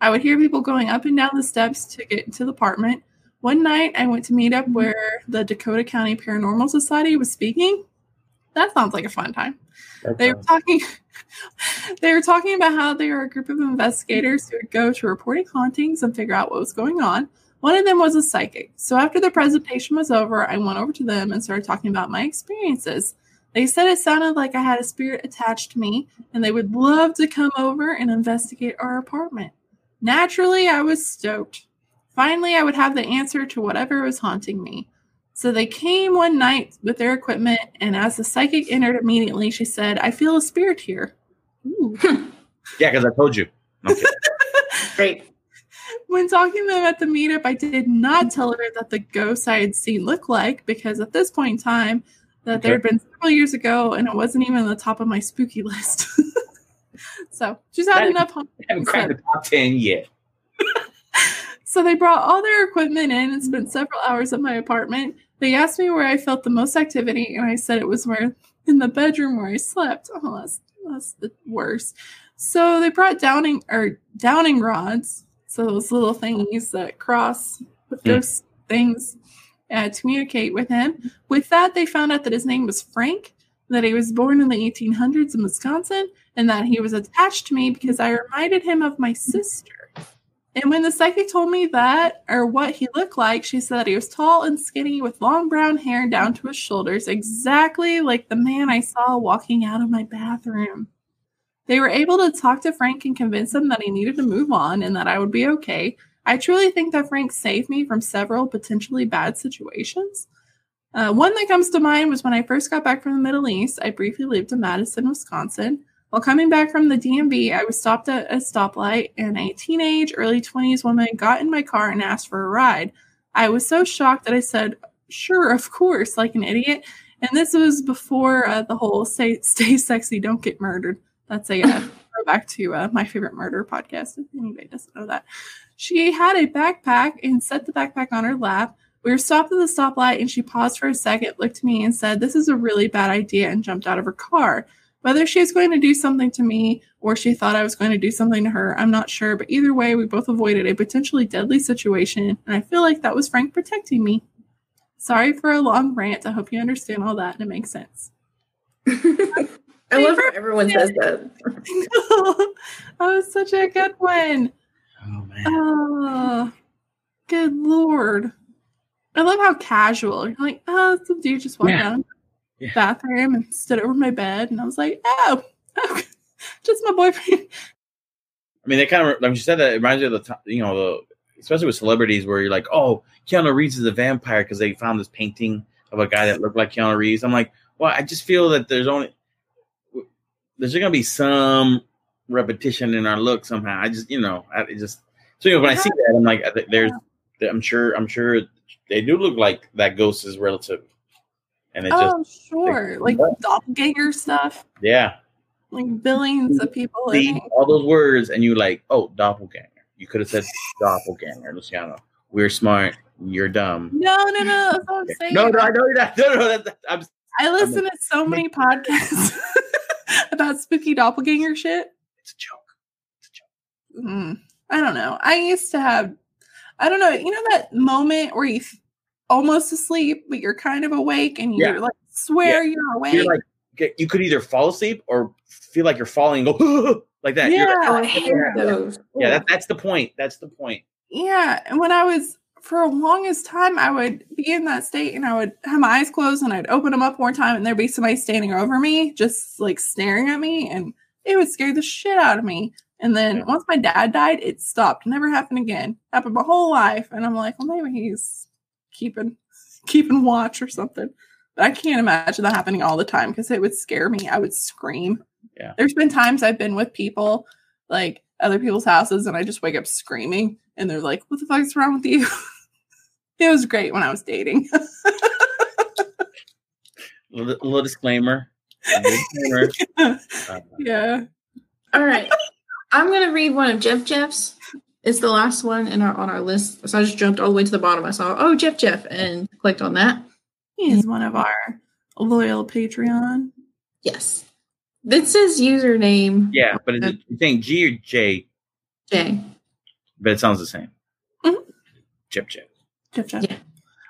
I would hear people going up and down the steps to get into the apartment. One night, I went to meet up where the Dakota County Paranormal Society was speaking. That sounds like a fun time. That They were talking. (laughs) they were talking about how they were a group of investigators who would go to reporting hauntings and figure out what was going on. One of them was a psychic. So after the presentation was over, I went over to them and started talking about my experiences. They said it sounded like I had a spirit attached to me, and they would love to come over and investigate our apartment. Naturally, I was stoked. Finally, I would have the answer to whatever was haunting me. So they came one night with their equipment, and as the psychic entered immediately, she said, I feel a spirit here. Ooh. (laughs) Yeah, because I told you. No, (laughs) Great. When talking to them at the meetup, I did not mm-hmm. tell her that the ghost I had seen looked like because at this point in time, that there had been several years ago, and it wasn't even on the top of my spooky (laughs) list. so she's had That- enough. I haven't cracked the top 10 yet. So they brought all their equipment in and spent several hours at my apartment. They asked me where I felt the most activity, and I said it was where in the bedroom where I slept. Oh, that's that's the worst. So they brought downing or downing rods, so those little thingies that cross with those things uh, to communicate with him. With that, they found out that his name was Frank, that he was born in the 1800s in Wisconsin, and that he was attached to me because I reminded him of my sister. And when the psychic told me that or what he looked like, she said he was tall and skinny with long brown hair down to his shoulders, exactly like the man I saw walking out of my bathroom. They were able to talk to Frank and convince him that he needed to move on and that I would be okay. I truly think that Frank saved me from several potentially bad situations. Uh, one that comes to mind was when I first got back from the Middle East. I briefly lived in Madison, Wisconsin. While coming back from the DMV, I was stopped at a stoplight, and a teenage, early 20s woman got in my car and asked for a ride. I was so shocked that I said, Sure, of course, like an idiot. And this was before uh, the whole stay, stay sexy, don't get murdered. That's a uh, (laughs) throwback to uh, my favorite murder podcast, if anybody doesn't know that. She had a backpack and set the backpack on her lap. We were stopped at the stoplight, and she paused for a second, looked at me, and said, This is a really bad idea, and jumped out of her car. Whether she was going to do something to me or she thought I was going to do something to her, I'm not sure. But either way, we both avoided a potentially deadly situation. And I feel like that was Frank protecting me. Sorry for a long rant. I hope you understand all that and it makes sense. (laughs) I love how everyone says that. (laughs) that was such a good one. Oh, man. Oh, good lord. I love how casual. You're like, oh, some dude just walked Yeah. down Yeah. bathroom and stood over my bed. And I was like, oh, oh (laughs) just my boyfriend. (laughs) I mean, they kind of, like you said, that it reminds me of the, time, you know, the, especially with celebrities where you're like, oh, Keanu Reeves is a vampire because they found this painting of a guy that looked like Keanu Reeves. I'm like, well, I just feel that there's only, there's going to be some repetition in our look somehow. I just, you know, I just, so you know, when I see that, I'm like, there's, I'm sure, I'm sure they do look like that ghost is relative. And it just, Oh, sure. Like what? doppelganger stuff, yeah, like billions of people. see all those words and you like, oh, doppelganger. You could have said (sighs) doppelganger, Luciano. We're smart. You're dumb. No, no, no. That's what I'm saying. No, no, I know you're not. (laughs) No, no, I'm, I listen to so many (laughs) podcasts (laughs) about spooky doppelganger shit. it's a joke. It's a joke. Mm, I don't know. I used to have, I don't know, you know that moment where you almost asleep, but you're kind of awake and you're Yeah. like, swear you're awake. You're like, you could either fall asleep or feel like you're falling and go (laughs) like that. You're like, Oh, I yeah, hate Yeah. those. yeah, that, that's the point. That's the point. yeah. And when I was, for a longest time, I would be in that state and I would have my eyes closed and I'd open them up one time and there'd be somebody standing over me, just like staring at me. And it would scare the shit out of me. And then once my dad died, it stopped. Never happened again. Happened my whole life. And I'm like, well, maybe he's keeping keeping watch or something. But I can't imagine that happening all the time because it would scare me. I would scream. Yeah. There's been times I've been with people, like other people's houses, and I just wake up screaming, and they're like, "What the fuck is wrong with you?" (laughs) It was great when I was dating. (laughs) little, little disclaimer. disclaimer. (laughs) Uh, yeah. All right. I'm going to read one of Jeff Jeff's. It's the last one in our on our list. So I just jumped all the way to the bottom. I saw, oh, Jeff Jeff, and clicked on that. He is one of our loyal Patreon. Yes. This is username yeah, but is it you saying G or J? J. But it sounds the same. Mhm. Chip chip. Jeff Jeff. Yeah.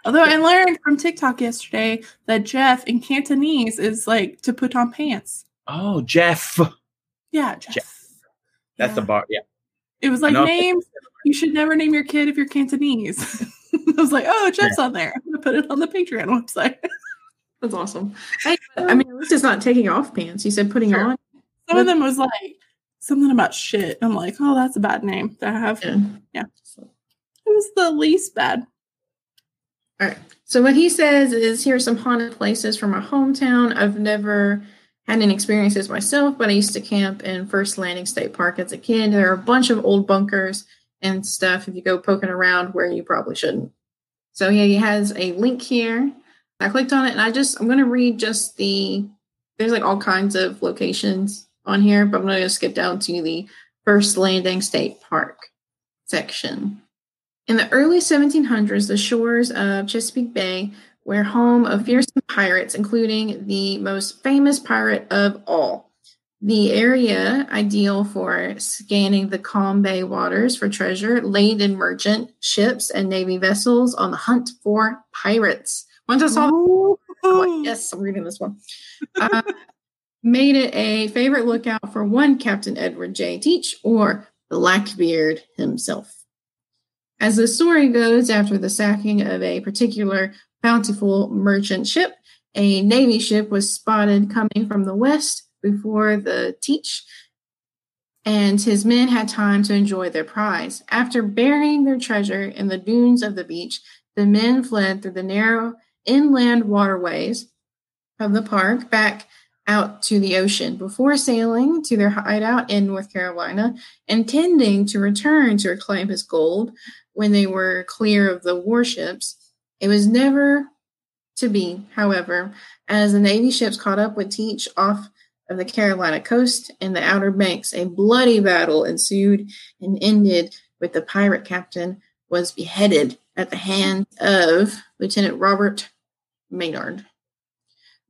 Although I learned from TikTok yesterday that Jeff in Cantonese is like to put on pants. Oh, Jeff. Yeah, Jeff. Jeff. That's the bar. Yeah. It was like names. You should never name your kid if you're Cantonese. (laughs) I was like, oh, Jeff's on there. I'm gonna put it on the Patreon website. (laughs) That's awesome. Hey, I mean, um, at least it's not taking off pants. You said putting Sure. on. Some of them was like something about shit. I'm like, oh, that's a bad name to have. Yeah. It was the least bad. All right. So what he says is here are some haunted places from my hometown. I've never had any experiences myself, but I used to camp in First Landing State Park as a kid. There are a bunch of old bunkers and stuff if you go poking around where you probably shouldn't. So yeah, he has a link here. I clicked on it and I just I'm gonna read just the there's like all kinds of locations on here, but I'm gonna skip down to the First Landing State Park section. In the early 1700s, the shores of Chesapeake Bay were home of fearsome pirates, including the most famous pirate of all. The area ideal for scanning the calm bay waters for treasure, laden merchant ships and navy vessels on the hunt for pirates. Once I saw Ooh. Yes, I'm reading this one. Uh, made it a favorite lookout for one Captain Edward J. Teach or Blackbeard himself. As the story goes, after the sacking of a particular bountiful merchant ship, a Navy ship was spotted coming from the west before the Teach, and his men had time to enjoy their prize. After burying their treasure in the dunes of the beach, the men fled through the narrow inland waterways of the park back out to the ocean before sailing to their hideout in North Carolina, intending to return to reclaim his gold when they were clear of the warships. It was never to be, however, as the Navy ships caught up with Teach off of the Carolina coast and the Outer Banks. A bloody battle ensued and ended with the pirate captain was beheaded at the hands of Lieutenant Robert Maynard.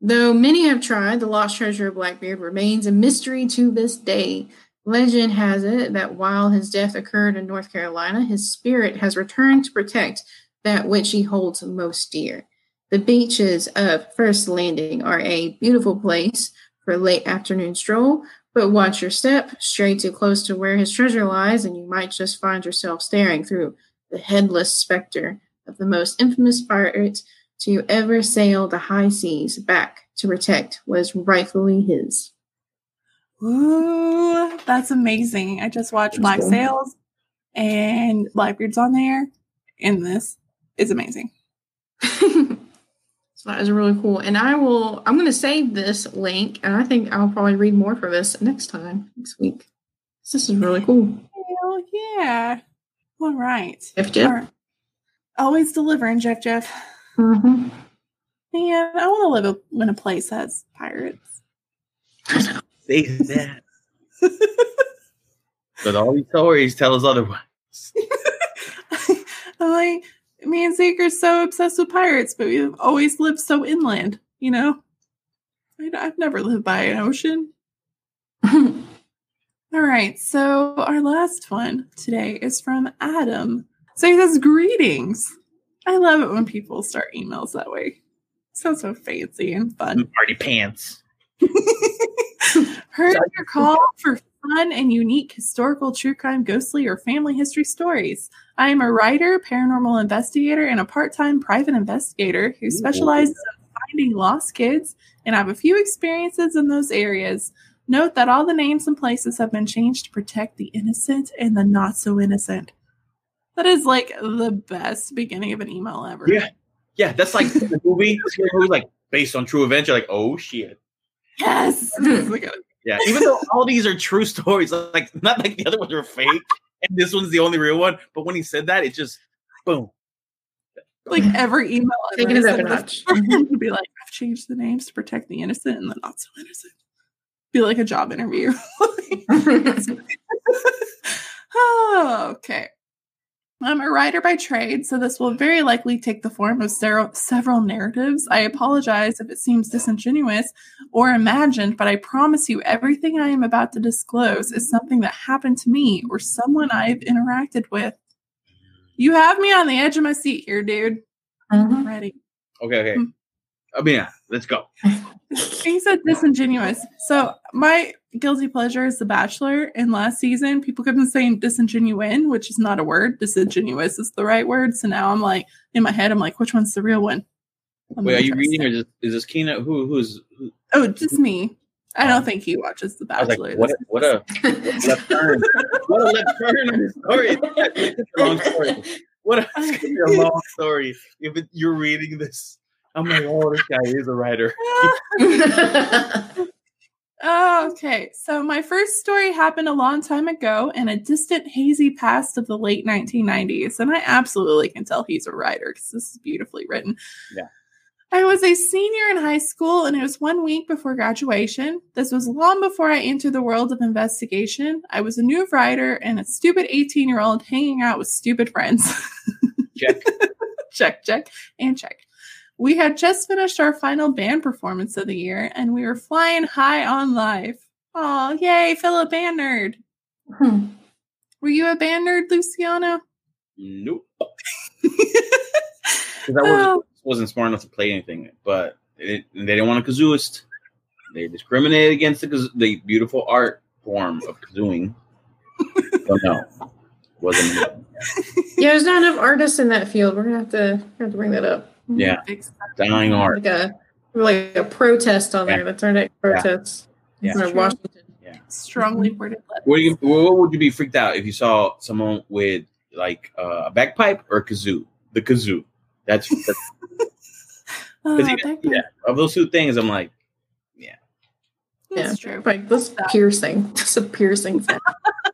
Though many have tried, the lost treasure of Blackbeard remains a mystery to this day. Legend has it that while his death occurred in North Carolina, his spirit has returned to protect that which he holds most dear. The beaches of First Landing are a beautiful place for a late afternoon stroll, but watch your step, stray too close to where his treasure lies, and you might just find yourself staring through the headless specter of the most infamous pirate to ever sail the high seas back to protect what is rightfully his. Ooh, that's amazing. I just watched Black. Sails and Blackbeard's on there. And this is amazing. (laughs) so that is really cool. And I will, I'm going to save this link, and I think I'll probably read more for this next time, next week. This is really cool. Hell yeah. All right. Jeff, Jeff. All right. Always delivering, Jeff Jeff. Mhm. Man, I want to live in a place that has pirates. Say (laughs) that. but all these stories tell us otherwise. I'm (laughs) like, me and Zeke are so obsessed with pirates, but we've always lived so inland, you know? I, I've never lived by an ocean. (laughs) All right, so our last one today is from Adam. So he says, Greetings. I love it when people start emails that way. Sounds so fancy and fun. (laughs) Party pants. (laughs) Heard your call for fun and unique historical, true crime, ghostly, or family history stories. I am a writer, paranormal investigator, and a part time private investigator who specializes in finding lost kids, and I have a few experiences in those areas. Note that all the names and places have been changed to protect the innocent and the not so innocent. That is like the best beginning of an email ever. Yeah. Yeah, that's like the movie. (laughs) scary movie, like based on true events. You're like, oh shit. Yes. (laughs) It's like a- Yeah, even though all these are true (laughs) stories, like not like the other ones are fake, and this one's the only real one. But when he said that, it just boom, like mm-hmm. every email ever Taking it I up a sent notch. before (laughs) mm-hmm. would be like, I've changed the names to protect the innocent and the not so innocent. Be like a job interview. oh, (laughs) (laughs) okay. I'm a writer by trade, so this will very likely take the form of several narratives. I apologize if it seems disingenuous or imagined, but I promise you everything I am about to disclose is something that happened to me or someone I've interacted with. You have me on the edge of my seat here, dude. I'm Mhm. ready. Okay, okay. Hmm. I mean, let's go. He said disingenuous. So my guilty pleasure is The Bachelor. And last season, people kept saying disingenuine, which is not a word. Disingenuous is the right word. So now I'm like, in my head, I'm like, which one's the real one? I'm Wait, are you reading or just, is this Keena? Who who's? Who, Oh, just me. I don't um, think he watches The Bachelor. like, what? A, what a left turn! What a left turn on this story! (laughs) It's a long story. What a, (laughs) it's a long story. If you're reading this, I'm like, oh, this guy is a writer. (laughs) Oh, okay. So my first story happened a long time ago in a distant, hazy past of the late 1990s, and I absolutely can tell he's a writer because this is beautifully written. Yeah. I was a senior in high school, and it was one week before graduation. This was long before I entered the world of investigation. I was a new writer and a stupid 18 year old hanging out with stupid friends. Check. (laughs) check, check, and check. We had just finished our final band performance of the year, and we were flying high on life. Oh, yay, Philip band nerd. Hmm. Were you a band nerd, Luciano? Nope. (laughs) 'Cause I wasn't, wasn't smart enough to play anything, but it, they didn't want a kazooist. They discriminated against the, the beautiful art form of kazooing. so no, wasn't. me. Yeah, there's not enough artists in that field. We're gonna have we're gonna have to bring that up. Yeah. Mm-hmm. Big stuff. Dying art. Like a like a protest on Yeah. there. That's our next protest. Yeah. Or True. Washington. Strongly mm-hmm. worded letter. What, do you, what would you be freaked out if you saw someone with like uh, a bagpipe or a kazoo? The kazoo. That's, (laughs) that's uh, 'cause even- yeah. Of those two things, I'm like, That's yeah. true. Like this piercing. (laughs) Just a piercing sound. (laughs)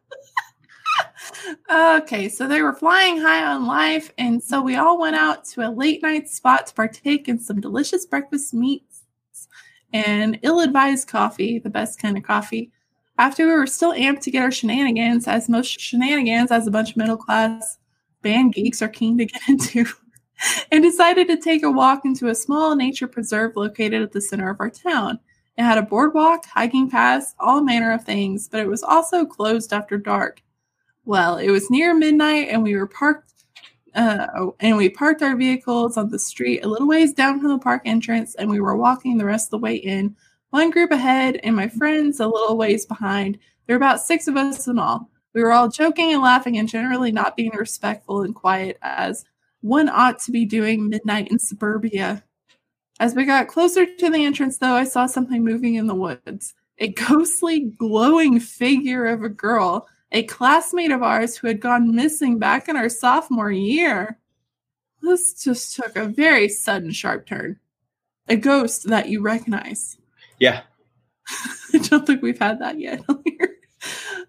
Okay, so they were flying high on life, and so we all went out to a late night spot to partake in some delicious breakfast meats and ill advised coffee, the best kind of coffee. After we were still amped to get our shenanigans, as most shenanigans, as a bunch of middle class band geeks are keen to (laughs) get into, and decided to take a walk into a small nature preserve located at the center of our town. It had a boardwalk, hiking paths, all manner of things, but it was also closed after dark. Well, it was near midnight, and we were parked. Uh, and we parked our vehicles on the street a little ways down from the park entrance, and we were walking the rest of the way in. One group ahead, and my friends a little ways behind. There were about six of us in all. We were all joking and laughing, and generally not being respectful and quiet as one ought to be doing midnight in suburbia. As we got closer to the entrance, though, I saw something moving in the woods. A (laughs) ghostly, glowing figure of a girl a classmate of ours who had gone missing back in our sophomore year. This just took a very sudden, sharp turn. A ghost that you recognize. yeah, (laughs) I don't think we've had that yet. (laughs)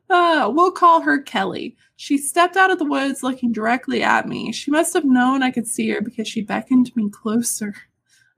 Uh, we'll call her Kelly. She stepped out of the woods looking directly at me. She must have known I could see her because she beckoned me closer.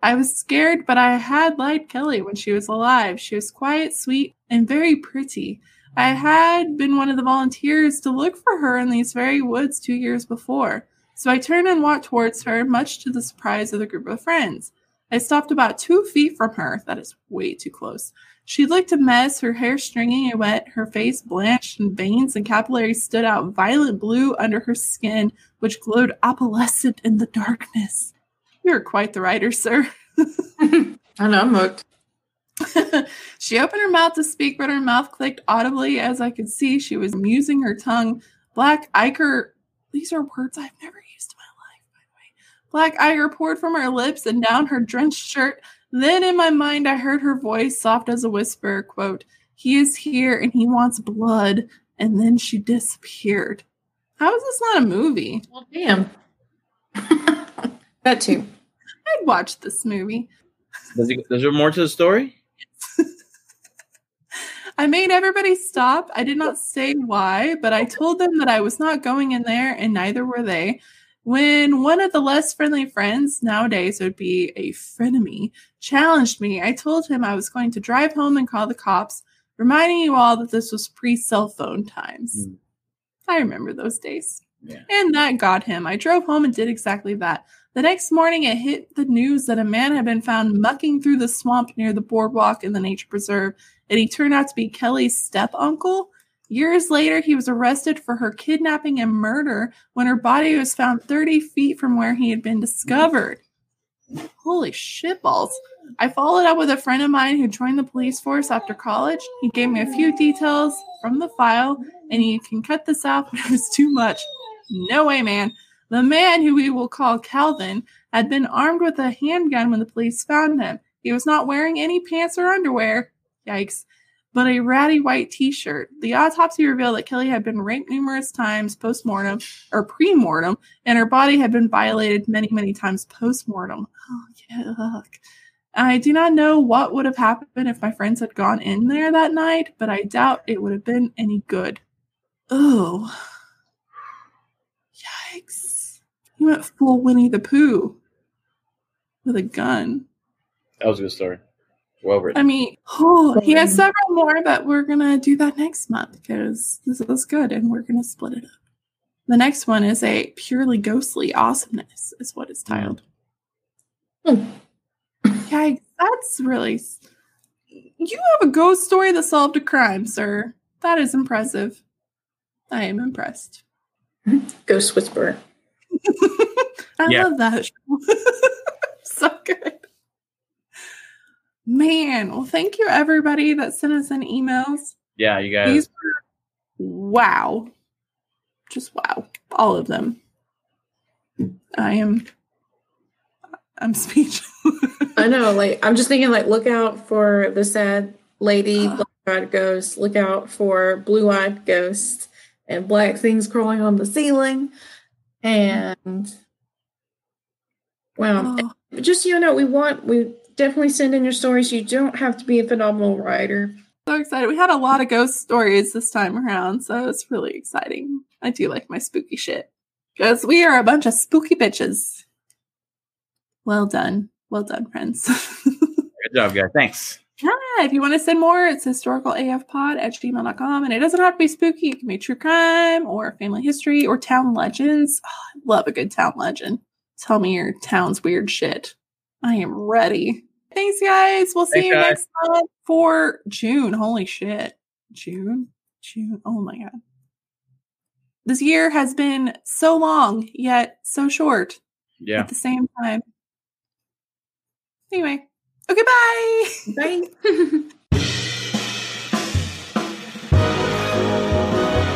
I was scared, but I had liked Kelly when she was alive. She was quiet, sweet, and very pretty. I had been one of the volunteers to look for her in these very woods two years before. So I turned and walked towards her, much to the surprise of the group of friends. I stopped about two feet from her. That is way too close. She looked a mess, her hair stringy and wet, her face blanched, and veins and capillaries stood out violet blue under her skin, which glowed opalescent in the darkness. You're quite the writer, sir. (laughs) (laughs) I know, I'm hooked. (laughs) she opened her mouth to speak, but her mouth clicked audibly as I could see she was using her tongue. Black ichor, these are words I've never used in my life, by the way. Black ichor poured from her lips and down her drenched shirt. Then in my mind, I heard her voice, soft as a whisper, quote, He is here and he wants blood. And then she disappeared. How is this not a movie? Well, damn. (laughs) that too. I'd watch this movie. Does it, is there more to the story? I made everybody stop. I did not say why, but I told them that I was not going in there, and neither were they. When one of the less friendly friends, nowadays it would be a frenemy, challenged me, I told him I was going to drive home and call the cops, reminding you all that this was pre cell phone times. Mm. I remember those days. Yeah. And that got him. I drove home and did exactly that. The next morning, it hit the news that a man had been found mucking through the swamp near the boardwalk in the nature preserve, and he turned out to be Kelly's step uncle. Years later, he was arrested for her kidnapping and murder when her body was found 30 feet from where he had been discovered. Holy shitballs. I followed up with a friend of mine who joined the police force after college. He gave me a few details from the file, and you can cut this out, but it was too much. No way, man. The man, who we will call Calvin, had been armed with a handgun when the police found him. He was not wearing any pants or underwear. Yikes. But a ratty white t shirt. The autopsy revealed that Kelly had been raped numerous times post mortem or pre mortem, and her body had been violated many, many times post mortem. Oh, yuck. I do not know what would have happened if my friends had gone in there that night, but I doubt it would have been any good. Oh. Yikes. He went full Winnie the Pooh with a gun. That was a good story. Well written. I mean, oh, he has several more, but we're going to do that next month because this is good and we're going to split it up. The next one is a purely ghostly awesomeness, is what it's titled. Hmm. Yikes, that's really. You have a ghost story that solved a crime, sir. That is impressive. I am impressed. Ghost Whisperer. (laughs) I Yeah. love that show. (laughs) so good. Man, well, thank you everybody that sent us in emails. yeah, you guys. These were wow. Just wow. All of them. I am I'm (laughs) speechless. I know, like I'm just thinking, like look out for the sad lady, (sighs) black-eyed ghost. Look out for blue-eyed ghost and black things crawling on the ceiling. And wow, Oh, (sighs) just so you know, we want we definitely send in your stories. You don't have to be a phenomenal writer. so excited. We had a lot of ghost stories this time around, so it's really exciting. I do like my spooky shit. Because we are a bunch of spooky bitches. Well done. Well done, friends. (laughs) Good job, guys. Thanks. Yeah, if you want to send more, it's historicalafpod at gmail.com. And it doesn't have to be spooky. It can be true crime or family history or town legends. Oh, I love a good town legend. Tell me your town's weird shit. I am ready. Thanks, guys. We'll see Thanks, you guys. next month for June. Holy shit. June? June. Oh my God. This year has been so long, yet so short. Yeah. At the same time. Anyway. Okay, bye. Bye. (laughs) (laughs)